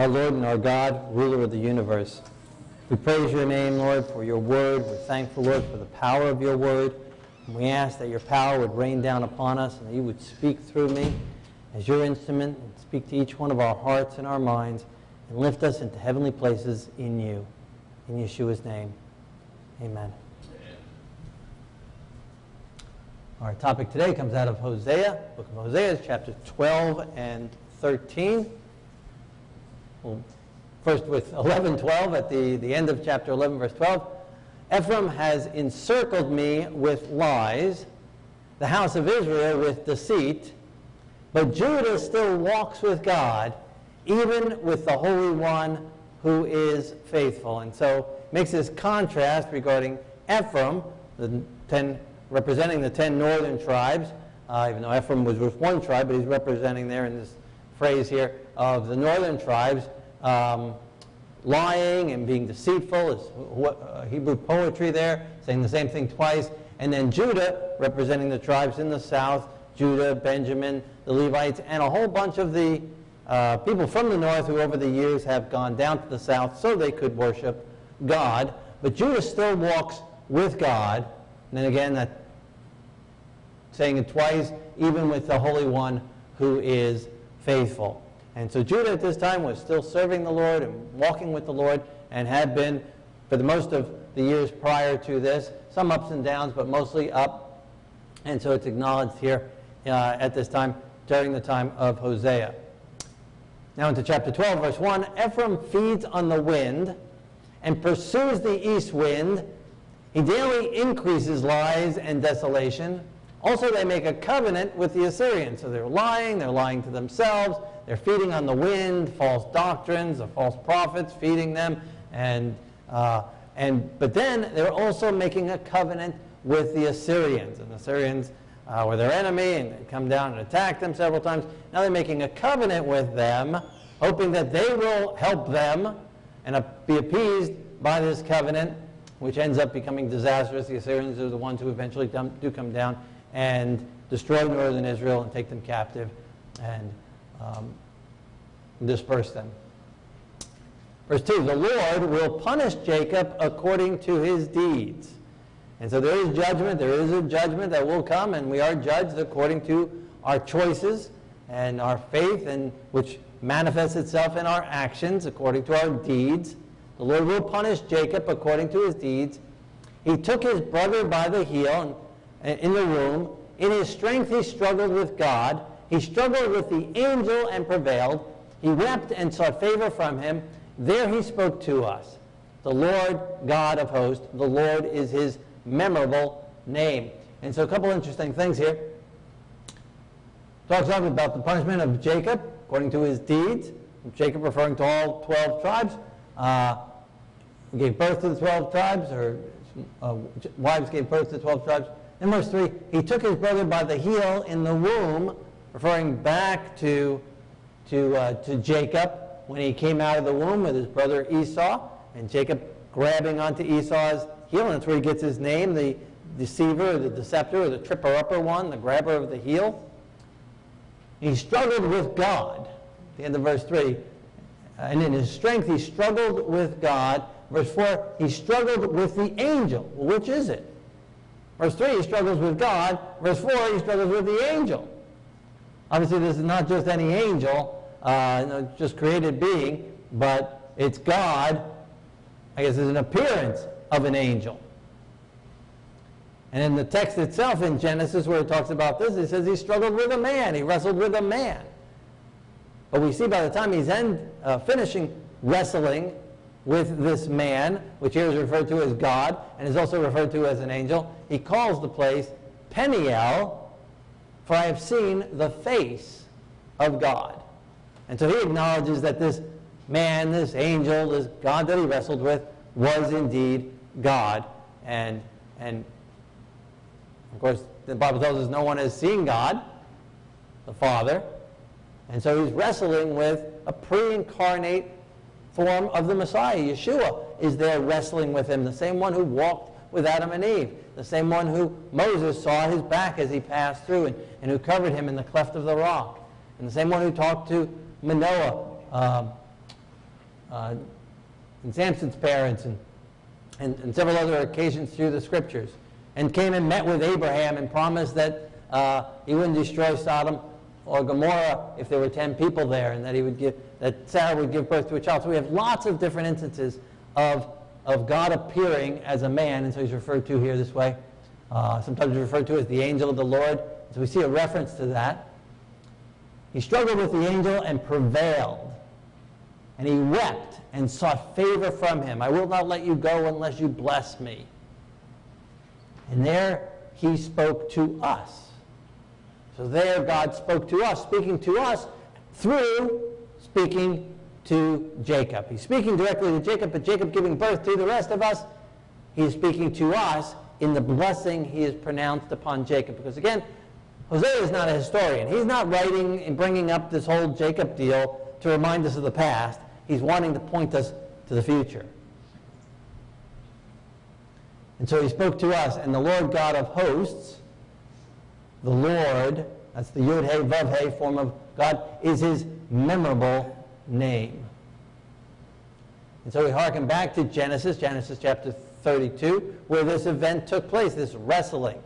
our Lord and our God, ruler of the universe. We praise your name, Lord, for your word. We're thankful, Lord, for the power of your word. And we ask that your power would rain down upon us and that you would speak through me as your instrument and speak to each one of our hearts and our minds and lift us into heavenly places in you. In Yeshua's name, amen. Our topic today comes out of Hosea, book of Hosea, chapter 12 and 13. Well, first with 11, 12, at the, the end of chapter 11, verse 12. Ephraim has encircled me with lies, the house of Israel with deceit, but Judah still walks with God, even with the Holy One who is faithful. And so makes this contrast regarding Ephraim, the ten representing the ten northern tribes, uh, even though Ephraim was with one tribe, but he's representing there in this phrase here of the northern tribes um, lying and being deceitful is what, uh, Hebrew poetry there, saying the same thing twice. And then Judah, representing the tribes in the south, Judah, Benjamin, the Levites, and a whole bunch of the uh, people from the north who over the years have gone down to the south so they could worship God. But Judah still walks with God. And then again, that saying it twice, even with the Holy One who is faithful. And so Judah at this time was still serving the Lord and walking with the Lord and had been for the most of the years prior to this. Some ups and downs, but mostly up. And so it's acknowledged here uh, at this time during the time of Hosea. Now into chapter 12, verse 1. Ephraim feeds on the wind and pursues the east wind. He daily increases lies and desolation. Also, they make a covenant with the Assyrians. So they're lying, they're lying to themselves, they're feeding on the wind, false doctrines, the false prophets, feeding them. And, uh, and, but then they're also making a covenant with the Assyrians. And the Assyrians uh, were their enemy and they come down and attack them several times. Now they're making a covenant with them, hoping that they will help them and be appeased by this covenant, which ends up becoming disastrous. The Assyrians are the ones who eventually do come down and destroy northern Israel and take them captive and um, disperse them. Verse 2 The Lord will punish Jacob according to his deeds. And so there is judgment. There is a judgment that will come, and we are judged according to our choices and our faith, and which manifests itself in our actions according to our deeds. The Lord will punish Jacob according to his deeds. He took his brother by the heel in the room. In his strength, he struggled with God. He struggled with the angel and prevailed. He wept and sought favor from him. There he spoke to us. The Lord God of hosts, the Lord is his memorable name. And so, a couple interesting things here. Talks about the punishment of Jacob according to his deeds. Jacob referring to all 12 tribes. Uh, gave birth to the 12 tribes, or uh, wives gave birth to the 12 tribes. In verse 3, he took his brother by the heel in the womb, referring back to, to, uh, to Jacob when he came out of the womb with his brother Esau, and Jacob grabbing onto Esau's heel, and that's where he gets his name, the deceiver, the deceptor, or the tripper-upper one, the grabber of the heel. He struggled with God, at the end of verse 3. And in his strength, he struggled with God. Verse 4, he struggled with the angel. Well, which is it? Verse 3, he struggles with God. Verse 4, he struggles with the angel. Obviously, this is not just any angel, uh, just created being, but it's God. I guess it's an appearance of an angel. And in the text itself in Genesis, where it talks about this, it says he struggled with a man. He wrestled with a man. But we see by the time he's end, uh, finishing wrestling with this man, which here is referred to as God and is also referred to as an angel. He calls the place Peniel, for I have seen the face of God. And so he acknowledges that this man, this angel, this God that he wrestled with was indeed God. And, and of course, the Bible tells us no one has seen God, the Father. And so he's wrestling with a pre incarnate form of the Messiah. Yeshua is there wrestling with him, the same one who walked with Adam and Eve, the same one who Moses saw his back as he passed through and, and who covered him in the cleft of the rock, and the same one who talked to Manoah um, uh, and Samson's parents and, and, and several other occasions through the scriptures, and came and met with Abraham and promised that uh, he wouldn't destroy Sodom or Gomorrah if there were 10 people there, and that he would give, that Sarah would give birth to a child. So we have lots of different instances of, of God appearing as a man, and so he's referred to here this way. Uh, sometimes referred to as the angel of the Lord. So we see a reference to that. He struggled with the angel and prevailed. And he wept and sought favor from him. I will not let you go unless you bless me. And there he spoke to us. So there God spoke to us, speaking to us through speaking to Jacob. He's speaking directly to Jacob, but Jacob giving birth to the rest of us, he is speaking to us in the blessing he has pronounced upon Jacob. Because again, Hosea is not a historian. He's not writing and bringing up this whole Jacob deal to remind us of the past. He's wanting to point us to the future. And so he spoke to us, and the Lord God of hosts, the Lord, that's the Yud He Vav He form of God, is his memorable name. And so we harken back to Genesis, Genesis chapter 32, where this event took place, this wrestling.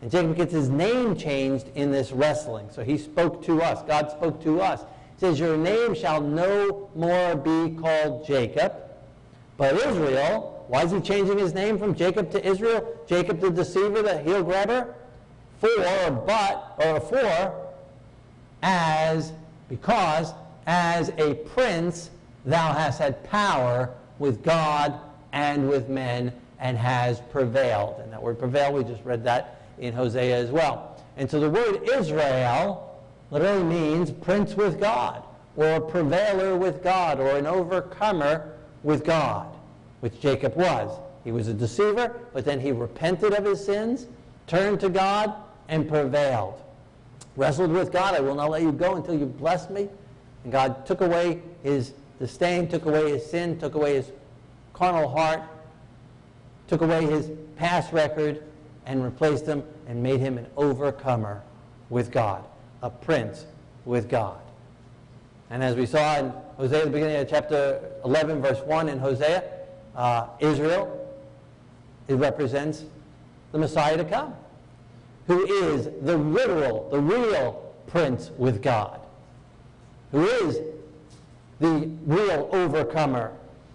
And Jacob gets his name changed in this wrestling. So he spoke to us. God spoke to us. He says, Your name shall no more be called Jacob, but Israel. Why is he changing his name from Jacob to Israel? Jacob the deceiver, the heel grabber? For, or but, or for, as, because, as a prince, thou hast had power with God and with men and has prevailed. And that word prevail, we just read that in Hosea as well. And so the word Israel literally means prince with God, or a prevailer with God, or an overcomer with God, which Jacob was. He was a deceiver, but then he repented of his sins, turned to God, and prevailed. Wrestled with God, I will not let you go until you bless me. And God took away his disdain, took away his sin, took away his carnal heart, took away his past record, and replaced him and made him an overcomer with God, a prince with God. And as we saw in Hosea, the beginning of chapter 11, verse 1 in Hosea, uh, Israel, it represents the Messiah to come, who is the literal, the real prince with God, who is the real overcomer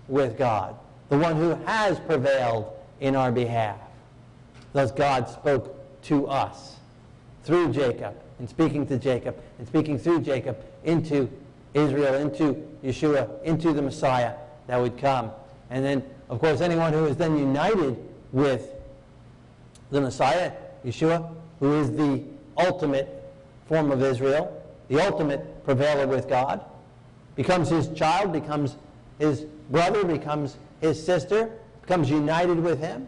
with God, the one who has prevailed in our behalf. Thus God spoke to us through Jacob, and speaking to Jacob, and speaking through Jacob into Israel, into Yeshua, into the Messiah that would come. And then, of course, anyone who is then united with the Messiah, Yeshua, who is the ultimate form of Israel, the ultimate prevailer with God, becomes his child, becomes his brother, becomes his sister, becomes united with him,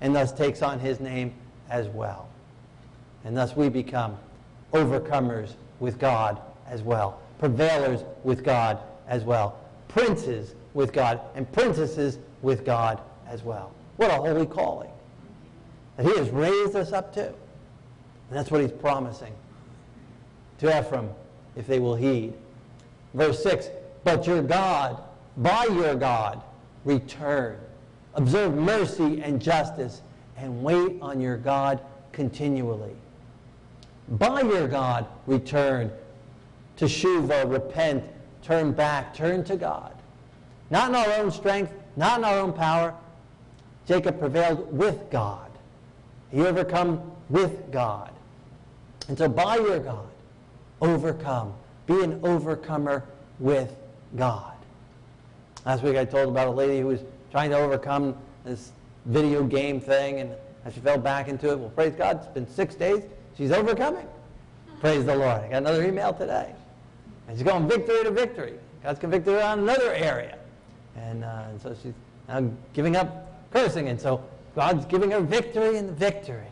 and thus takes on his name as well. And thus we become overcomers with God as well, prevailers with God as well, princes with God, and princesses with God as well. What a holy calling that he has raised us up to. And that's what he's promising to Ephraim if they will heed. Verse 6, but your God, by your God, return. Observe mercy and justice and wait on your God continually. By your God, return to Shuvah, repent, turn back, turn to God. Not in our own strength, not in our own power. Jacob prevailed with God. He overcome with God. And so by your God, overcome. Be an overcomer with God. Last week I told about a lady who was trying to overcome this video game thing, and as she fell back into it, well, praise God, it's been six days. She's overcoming. Praise the Lord. I got another email today. And she's going victory to victory. God's convicted her on another area. And, uh, and so she's now giving up cursing. And so God's giving her victory and victory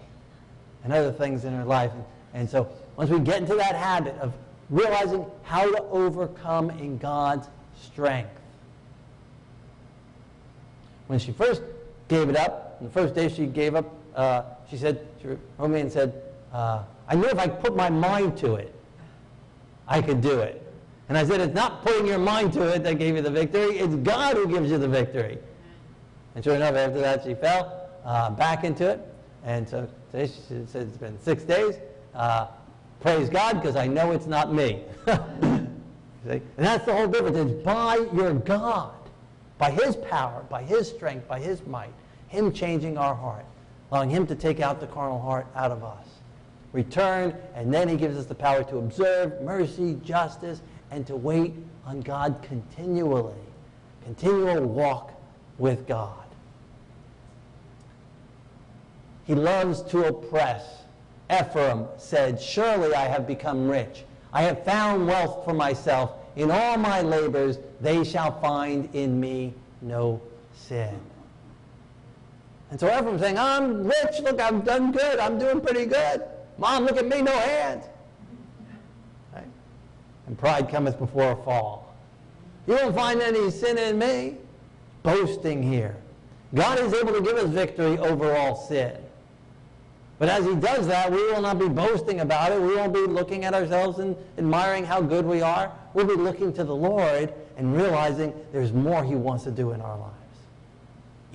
and other things in her life. And, and so once we get into that habit of realizing how to overcome in God's strength. When she first gave it up, the first day she gave up, uh, she said, she wrote me and said, uh, I knew if I put my mind to it, I could do it. And I said, it's not putting your mind to it that gave you the victory. It's God who gives you the victory. And sure enough, after that, she fell uh, back into it. And so today she said it's been six days. Uh, praise God, because I know it's not me. and that's the whole difference. It's by your God, by His power, by His strength, by His might, Him changing our heart, allowing Him to take out the carnal heart out of us. Return, and then He gives us the power to observe mercy, justice, and to wait on God continually. Continual walk with God. He loves to oppress. Ephraim said, Surely I have become rich. I have found wealth for myself. In all my labors, they shall find in me no sin. And so Ephraim's saying, I'm rich. Look, I've done good. I'm doing pretty good. Mom, look at me, no hand. Right? And pride cometh before a fall. You won't find any sin in me. Boasting here. God is able to give us victory over all sin. But as he does that, we will not be boasting about it. We won't be looking at ourselves and admiring how good we are. We'll be looking to the Lord and realizing there's more he wants to do in our lives.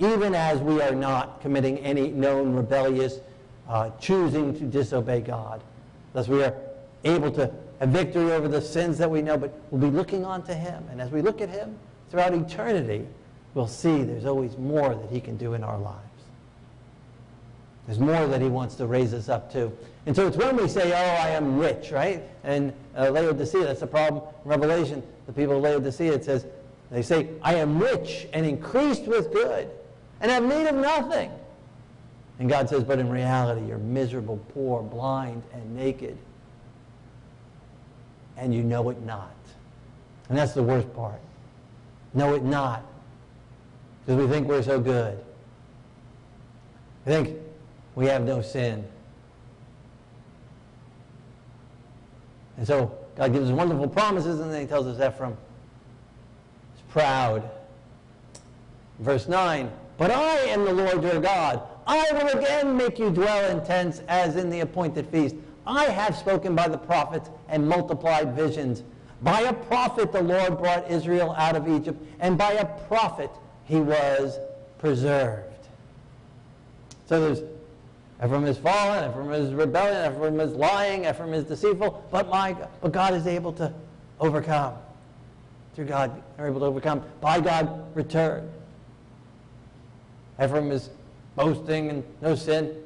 Even as we are not committing any known rebellious uh, choosing to disobey God. Thus we are able to have victory over the sins that we know, but we'll be looking on to him. And as we look at him throughout eternity, we'll see there's always more that he can do in our lives. There's more that he wants to raise us up to. And so it's when we say, oh, I am rich, right? And uh, Laodicea, that's the problem. In Revelation, the people of Laodicea, it says, they say, I am rich and increased with good and have need of nothing. And God says, but in reality, you're miserable, poor, blind, and naked. And you know it not. And that's the worst part. Know it not. Because we think we're so good. We think we have no sin. And so God gives us wonderful promises, and then he tells us Ephraim is proud. Verse 9, But I am the Lord your God. I will again make you dwell in tents as in the appointed feast. I have spoken by the prophets and multiplied visions. By a prophet the Lord brought Israel out of Egypt, and by a prophet he was preserved. So there's Ephraim is fallen, Ephraim is rebellion, Ephraim is lying, Ephraim is deceitful, but, my, but God is able to overcome. Through God, are able to overcome. By God, return. Ephraim is boasting and no sin.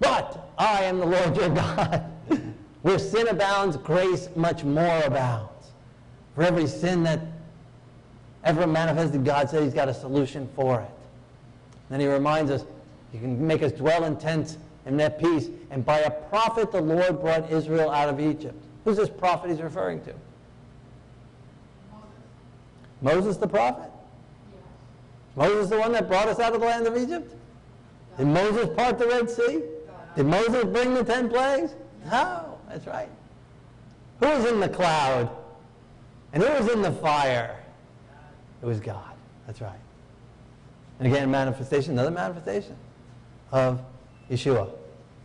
But I am the Lord your God. Where sin abounds, grace much more abounds. For every sin that ever manifested, God said he's got a solution for it. Then he reminds us, he can make us dwell in tents and that peace. And by a prophet, the Lord brought Israel out of Egypt. Who's this prophet he's referring to? Moses, Moses the prophet? Yes. Moses the one that brought us out of the land of Egypt? Did Moses part the Red Sea? Did Moses bring the ten plagues? No, that's right. Who was in the cloud? And who was in the fire? It was God. That's right. And again, manifestation, another manifestation of Yeshua,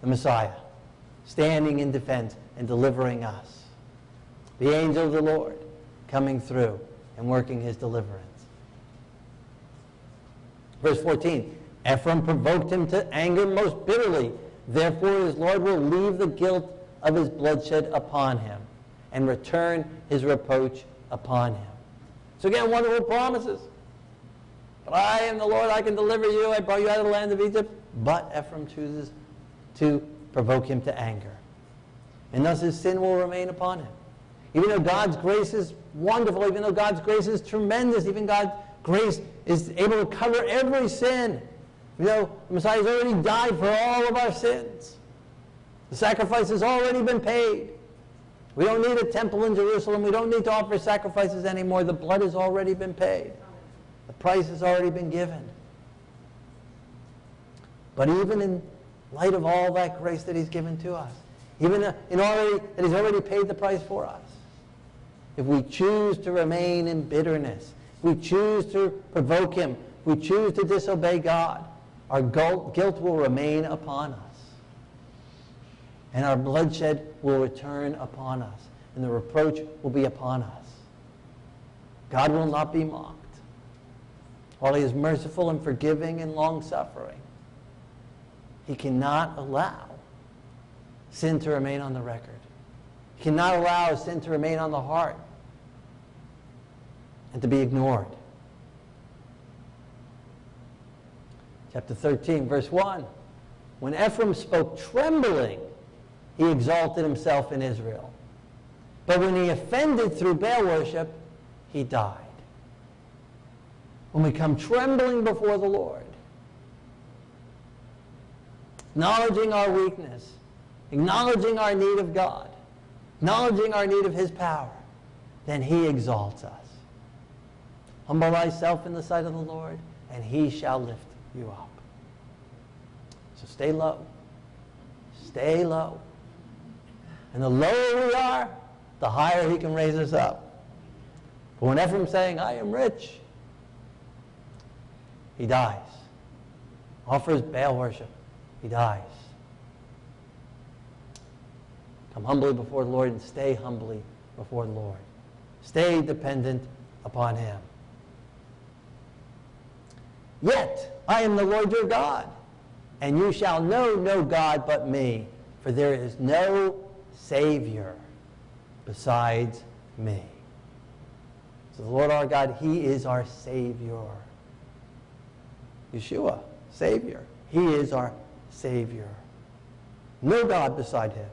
the Messiah, standing in defense and delivering us. The angel of the Lord coming through and working his deliverance. Verse 14 Ephraim provoked him to anger most bitterly. Therefore, his Lord will leave the guilt of his bloodshed upon him and return his reproach upon him. So, again, wonderful promises. But I am the Lord, I can deliver you. I brought you out of the land of Egypt. But Ephraim chooses to provoke him to anger. And thus his sin will remain upon him. Even though God's grace is wonderful, even though God's grace is tremendous, even God's grace is able to cover every sin. You know, the Messiah has already died for all of our sins. The sacrifice has already been paid. We don't need a temple in Jerusalem. We don't need to offer sacrifices anymore. The blood has already been paid. Price has already been given. But even in light of all that grace that he's given to us, even in already that he's already paid the price for us, if we choose to remain in bitterness, we choose to provoke him, we choose to disobey God, our guilt will remain upon us. And our bloodshed will return upon us. And the reproach will be upon us. God will not be mocked. While he is merciful and forgiving and long-suffering, he cannot allow sin to remain on the record. He cannot allow sin to remain on the heart and to be ignored. Chapter 13, verse 1. When Ephraim spoke trembling, he exalted himself in Israel. But when he offended through Baal worship, he died. When we come trembling before the Lord, acknowledging our weakness, acknowledging our need of God, acknowledging our need of his power, then he exalts us. Humble thyself in the sight of the Lord, and he shall lift you up. So stay low. Stay low. And the lower we are, the higher he can raise us up. But when Ephraim's saying, I am rich, he dies. Offers Baal worship, he dies. Come humbly before the Lord and stay humbly before the Lord. Stay dependent upon him. Yet I am the Lord your God, and you shall know no God but me, for there is no Savior besides me. So the Lord our God, He is our Savior. Yeshua, Savior. He is our Savior. No God beside Him.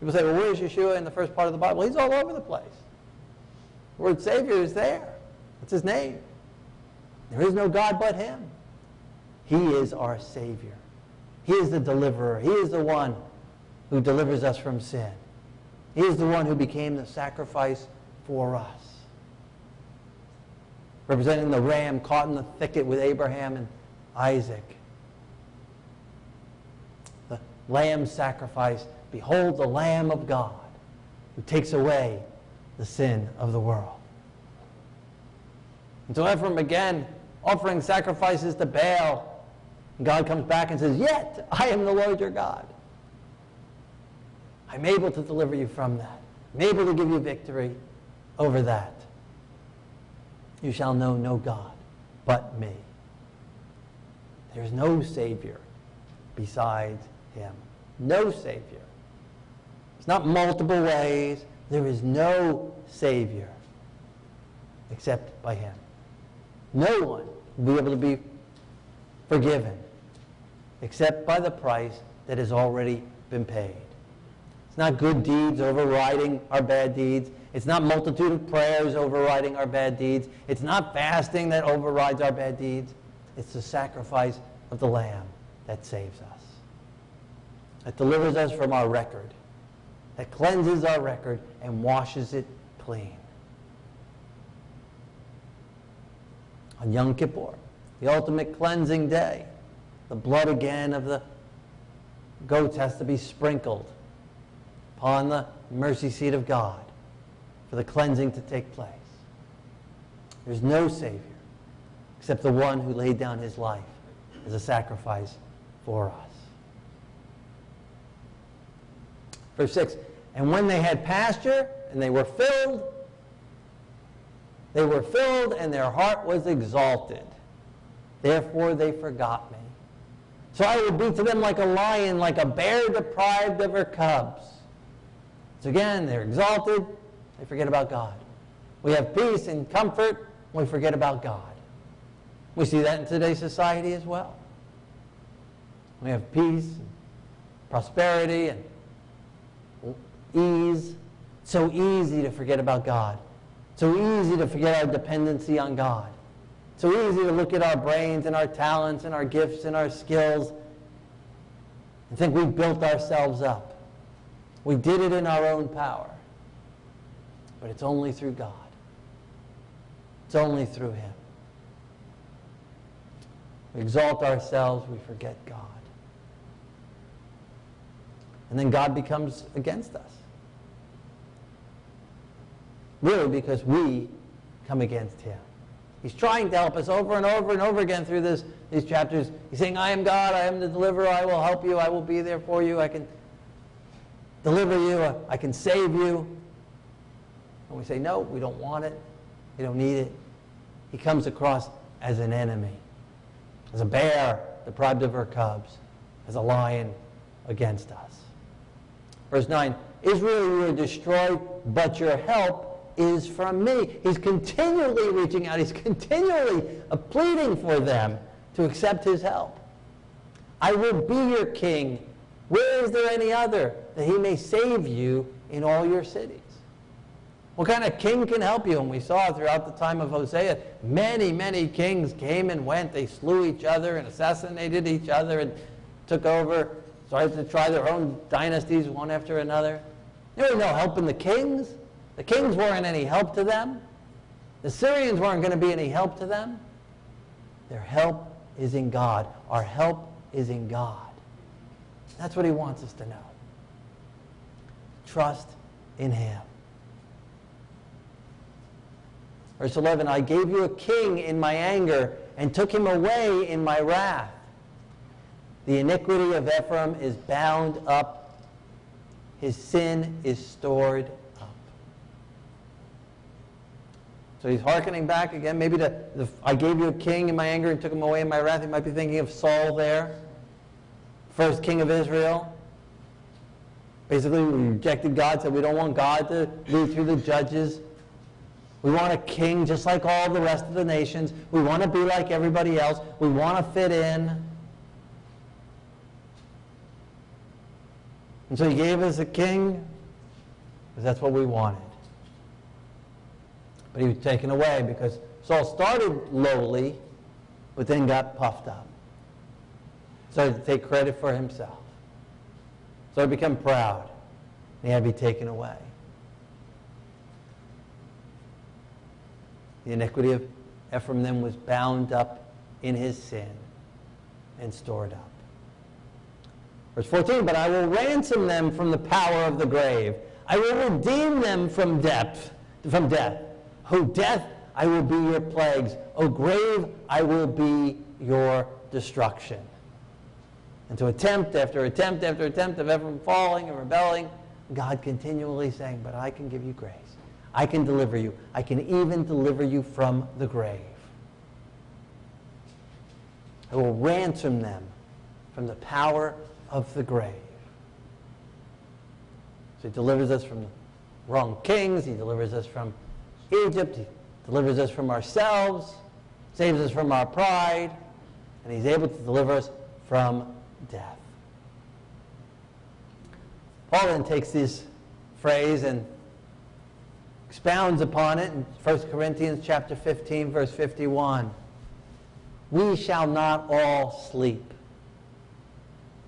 People say, well, where's Yeshua in the first part of the Bible? He's all over the place. The word Savior is there. That's His name. There is no God but Him. He is our Savior. He is the deliverer. He is the one who delivers us from sin. He is the one who became the sacrifice for us. Representing the ram caught in the thicket with Abraham and Isaac. The lamb sacrifice. Behold the Lamb of God who takes away the sin of the world. And so Ephraim again offering sacrifices to Baal. And God comes back and says, Yet I am the Lord your God. I'm able to deliver you from that. I'm able to give you victory over that. You shall know no God but me. There is no Savior besides him. No Savior. It's not multiple ways. There is no Savior except by him. No one will be able to be forgiven except by the price that has already been paid. It's not good deeds overriding our bad deeds. It's not multitude of prayers overriding our bad deeds. It's not fasting that overrides our bad deeds. It's the sacrifice of the Lamb that saves us, that delivers us from our record, that cleanses our record and washes it clean. On Yom Kippur, the ultimate cleansing day, the blood again of the goats has to be sprinkled upon the mercy seat of God for the cleansing to take place. There's no Savior except the one who laid down his life as a sacrifice for us. Verse 6 And when they had pasture and they were filled, they were filled and their heart was exalted. Therefore they forgot me. So I would be to them like a lion, like a bear deprived of her cubs. So again, they're exalted, they forget about God. We have peace and comfort, we forget about God. We see that in today's society as well. We have peace, and prosperity, and ease. So easy to forget about God. So easy to forget our dependency on God. So easy to look at our brains and our talents and our gifts and our skills and think we've built ourselves up. We did it in our own power. But it's only through God. It's only through Him. We exalt ourselves, we forget God. And then God becomes against us. Really, because we come against Him. He's trying to help us over and over and over again through this, these chapters. He's saying, I am God, I am the deliverer, I will help you, I will be there for you, I can deliver you, I can save you. And we say, no, we don't want it. We don't need it. He comes across as an enemy, as a bear deprived of her cubs, as a lion against us. Verse 9 Israel, you are destroyed, but your help is from me. He's continually reaching out, he's continually pleading for them to accept his help. I will be your king. Where is there any other that he may save you in all your cities? What kind of king can help you? And we saw throughout the time of Hosea, many, many kings came and went. They slew each other and assassinated each other and took over, started to try their own dynasties one after another. There was no help in the kings. The kings weren't any help to them. The Syrians weren't going to be any help to them. Their help is in God. Our help is in God. That's what he wants us to know. Trust in him. Verse 11, I gave you a king in my anger and took him away in my wrath. The iniquity of Ephraim is bound up. His sin is stored up. So he's hearkening back again. Maybe the, the, I gave you a king in my anger and took him away in my wrath. He might be thinking of Saul there, first king of Israel. Basically, we rejected God, said we don't want God to lead through the judges. We want a king just like all the rest of the nations. We want to be like everybody else. We want to fit in. And so he gave us a king because that's what we wanted. But he was taken away because Saul started lowly, but then got puffed up. Started to take credit for himself. Started to become proud. And he had to be taken away. The iniquity of Ephraim then was bound up in his sin and stored up. Verse 14, but I will ransom them from the power of the grave. I will redeem them from depth, from death. O death, I will be your plagues. O grave, I will be your destruction. And to attempt after attempt after attempt of Ephraim falling and rebelling, God continually saying, but I can give you grace. I can deliver you. I can even deliver you from the grave. I will ransom them from the power of the grave. So he delivers us from wrong kings. He delivers us from Egypt. He delivers us from ourselves, saves us from our pride, and he's able to deliver us from death. Paul then takes this phrase and expounds upon it in 1 Corinthians chapter 15 verse 51. We shall not all sleep,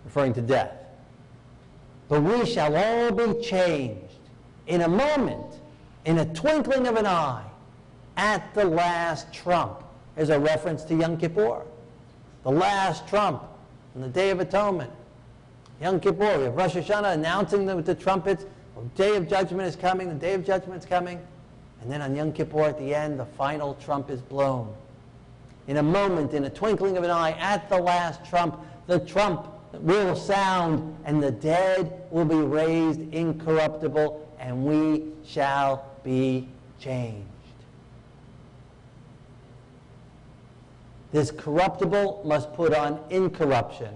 referring to death. But we shall all be changed in a moment, in a twinkling of an eye, at the last trump. There's a reference to Yom Kippur. The last trump on the Day of Atonement. Yom Kippur, we have Rosh Hashanah announcing the, the trumpets the day of judgment is coming, the day of judgment is coming. And then on Yom Kippur at the end, the final trump is blown. In a moment, in a twinkling of an eye, at the last trump, the trump will sound, and the dead will be raised incorruptible, and we shall be changed. This corruptible must put on incorruption.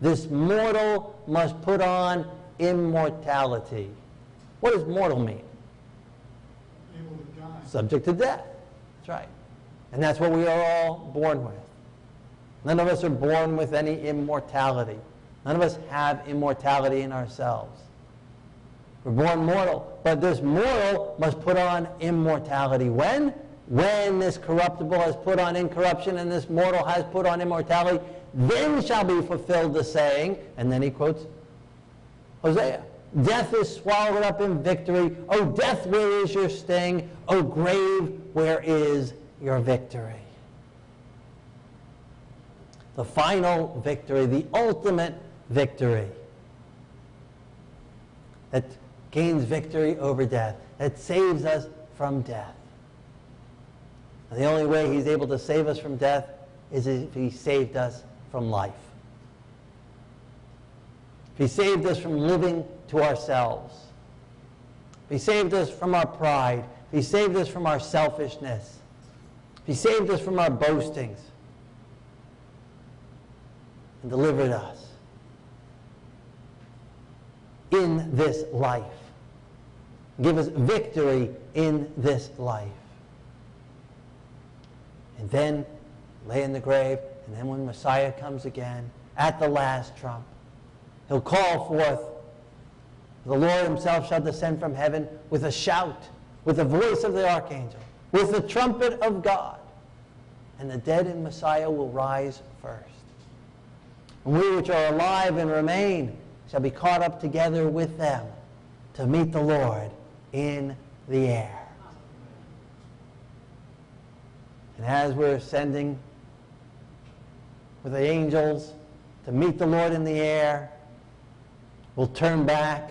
This mortal must put on immortality. What does mortal mean? Able to die. Subject to death. That's right. And that's what we are all born with. None of us are born with any immortality. None of us have immortality in ourselves. We're born mortal, but this mortal must put on immortality. When? When this corruptible has put on incorruption and this mortal has put on immortality, then shall be fulfilled the saying, and then he quotes Hosea. Death is swallowed up in victory. O death, where is your sting? O grave, where is your victory? The final victory, the ultimate victory that gains victory over death, that saves us from death. And the only way he's able to save us from death is if he saved us from life. If he saved us from living to ourselves. He saved us from our pride. He saved us from our selfishness. He saved us from our boastings and delivered us in this life. Give us victory in this life. And then lay in the grave, and then when Messiah comes again, at the last trump, he'll call forth, the Lord himself shall descend from heaven with a shout, with the voice of the archangel, with the trumpet of God, and the dead in Messiah will rise first. And we which are alive and remain shall be caught up together with them to meet the Lord in the air. And as we're ascending with the angels to meet the Lord in the air, we'll turn back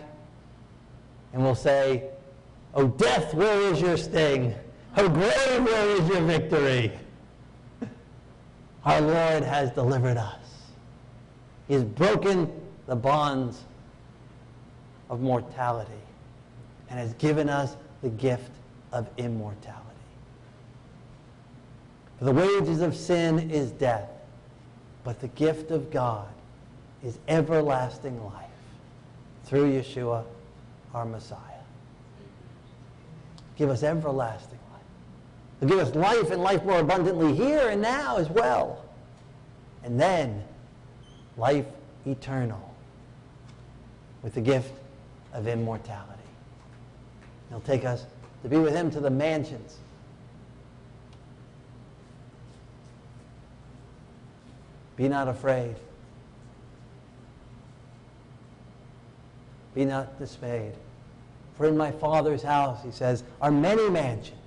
and we'll say, Oh, death, where is your sting? Oh, grave, where is your victory? Our Lord has delivered us. He has broken the bonds of mortality and has given us the gift of immortality. For the wages of sin is death, but the gift of God is everlasting life through Yeshua, our Messiah. Give us everlasting life. Give us life and life more abundantly here and now as well. And then life eternal with the gift of immortality. He'll take us to be with him to the mansions. Be not afraid. Be not dismayed. For in my Father's house, he says, are many mansions.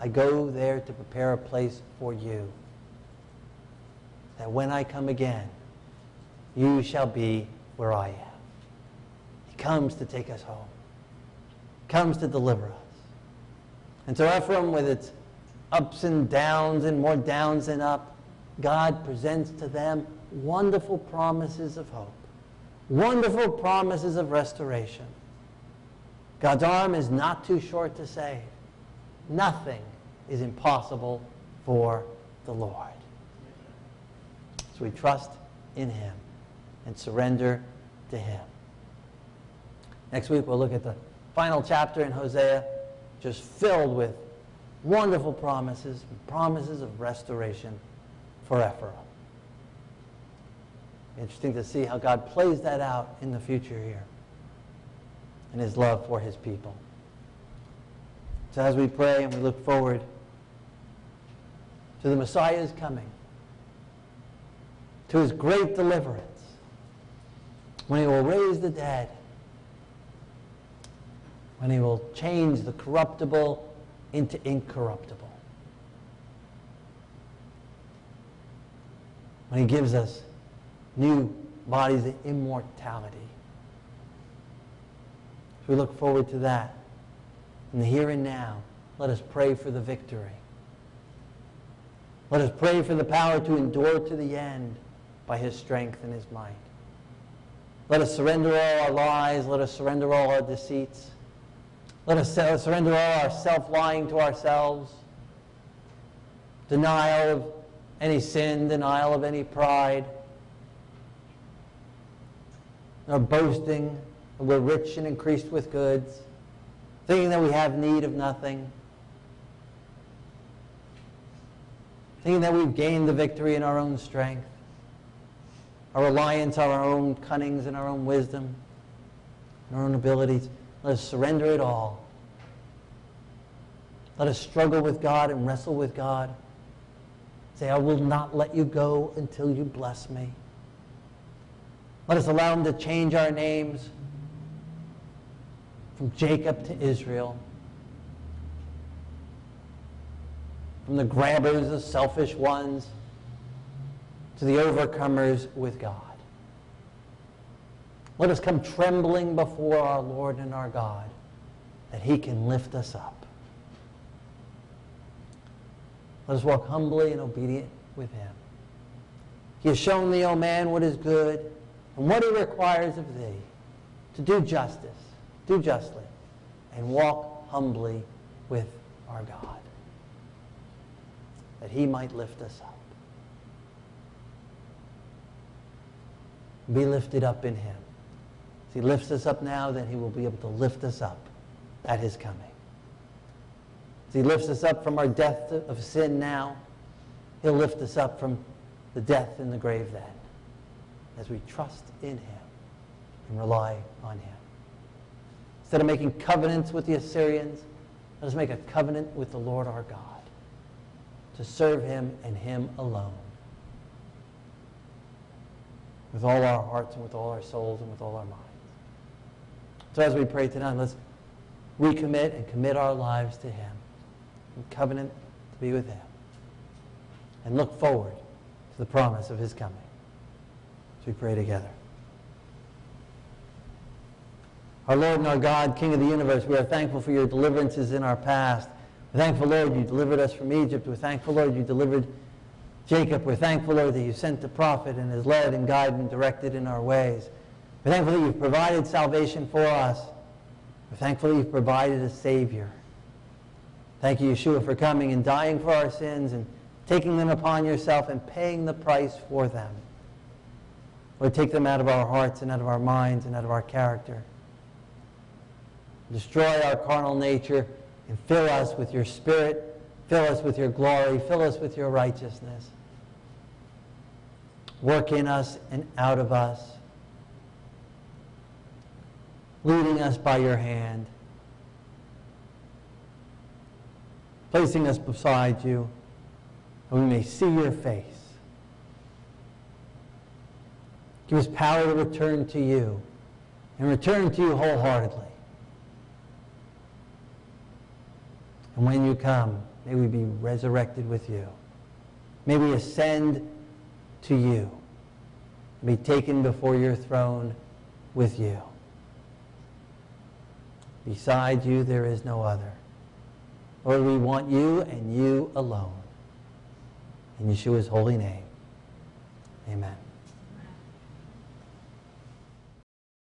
I go there to prepare a place for you. That when I come again, you shall be where I am. He comes to take us home. Comes to deliver us. And so Ephraim, with its ups and downs and more downs than up, God presents to them wonderful promises of hope, wonderful promises of restoration. God's arm is not too short to save. Nothing is impossible for the Lord. So we trust in him and surrender to him. Next week we'll look at the final chapter in Hosea, just filled with wonderful promises, promises of restoration for Ephraim. Interesting to see how God plays that out in the future here and his love for his people. So as we pray and we look forward to the Messiah's coming, to his great deliverance, when he will raise the dead, when he will change the corruptible into incorruptible, when he gives us new bodies of immortality. So we look forward to that. In the here and now, let us pray for the victory. Let us pray for the power to endure to the end by his strength and his might. Let us surrender all our lies. Let us surrender all our deceits. Let us surrender all our self-lying to ourselves. Denial of any sin, denial of any pride. Our boasting that we're rich and increased with goods. Thinking that we have need of nothing. Thinking that we've gained the victory in our own strength our reliance on our own cunnings and our own wisdom, and our own abilities. Let us surrender it all. Let us struggle with God and wrestle with God. Say, I will not let you go until you bless me. Let us allow him to change our names from Jacob to Israel, from the grabbers, the selfish ones, to the overcomers with God. Let us come trembling before our Lord and our God that he can lift us up. Let us walk humbly and obedient with him. He has shown thee, O man, what is good and what he requires of thee, to do justice, do justly, and walk humbly with our God, that he might lift us up. Be lifted up in him. As he lifts us up now, then he will be able to lift us up at his coming. As he lifts us up from our death of sin now, he'll lift us up from the death in the grave then, as we trust in him and rely on him. Instead of making covenants with the Assyrians, let us make a covenant with the Lord our God to serve him and him alone. With all our hearts and with all our souls and with all our minds. So as we pray tonight, let's recommit and commit our lives to him and covenant to be with him and look forward to the promise of his coming. As we pray together. Our Lord and our God, King of the universe, we are thankful for your deliverances in our past. We're thankful, Lord, you delivered us from Egypt. We're thankful, Lord, you delivered Jacob. We're thankful, Lord, that you sent the prophet and has led and guided and directed in our ways. We're thankful that you've provided salvation for us. We're thankful that you've provided a Savior. Thank you, Yeshua, for coming and dying for our sins and taking them upon yourself and paying the price for them. Lord, take them out of our hearts and out of our minds and out of our character. Destroy our carnal nature and fill us with your spirit, fill us with your glory, fill us with your righteousness. Work in us and out of us, leading us by your hand, placing us beside you, that we may see your face. Give us power to return to you and return to you wholeheartedly. And when you come, may we be resurrected with you. May we ascend to you and be taken before your throne with you. Beside you, there is no other. Lord, we want you and you alone. In Yeshua's holy name, amen.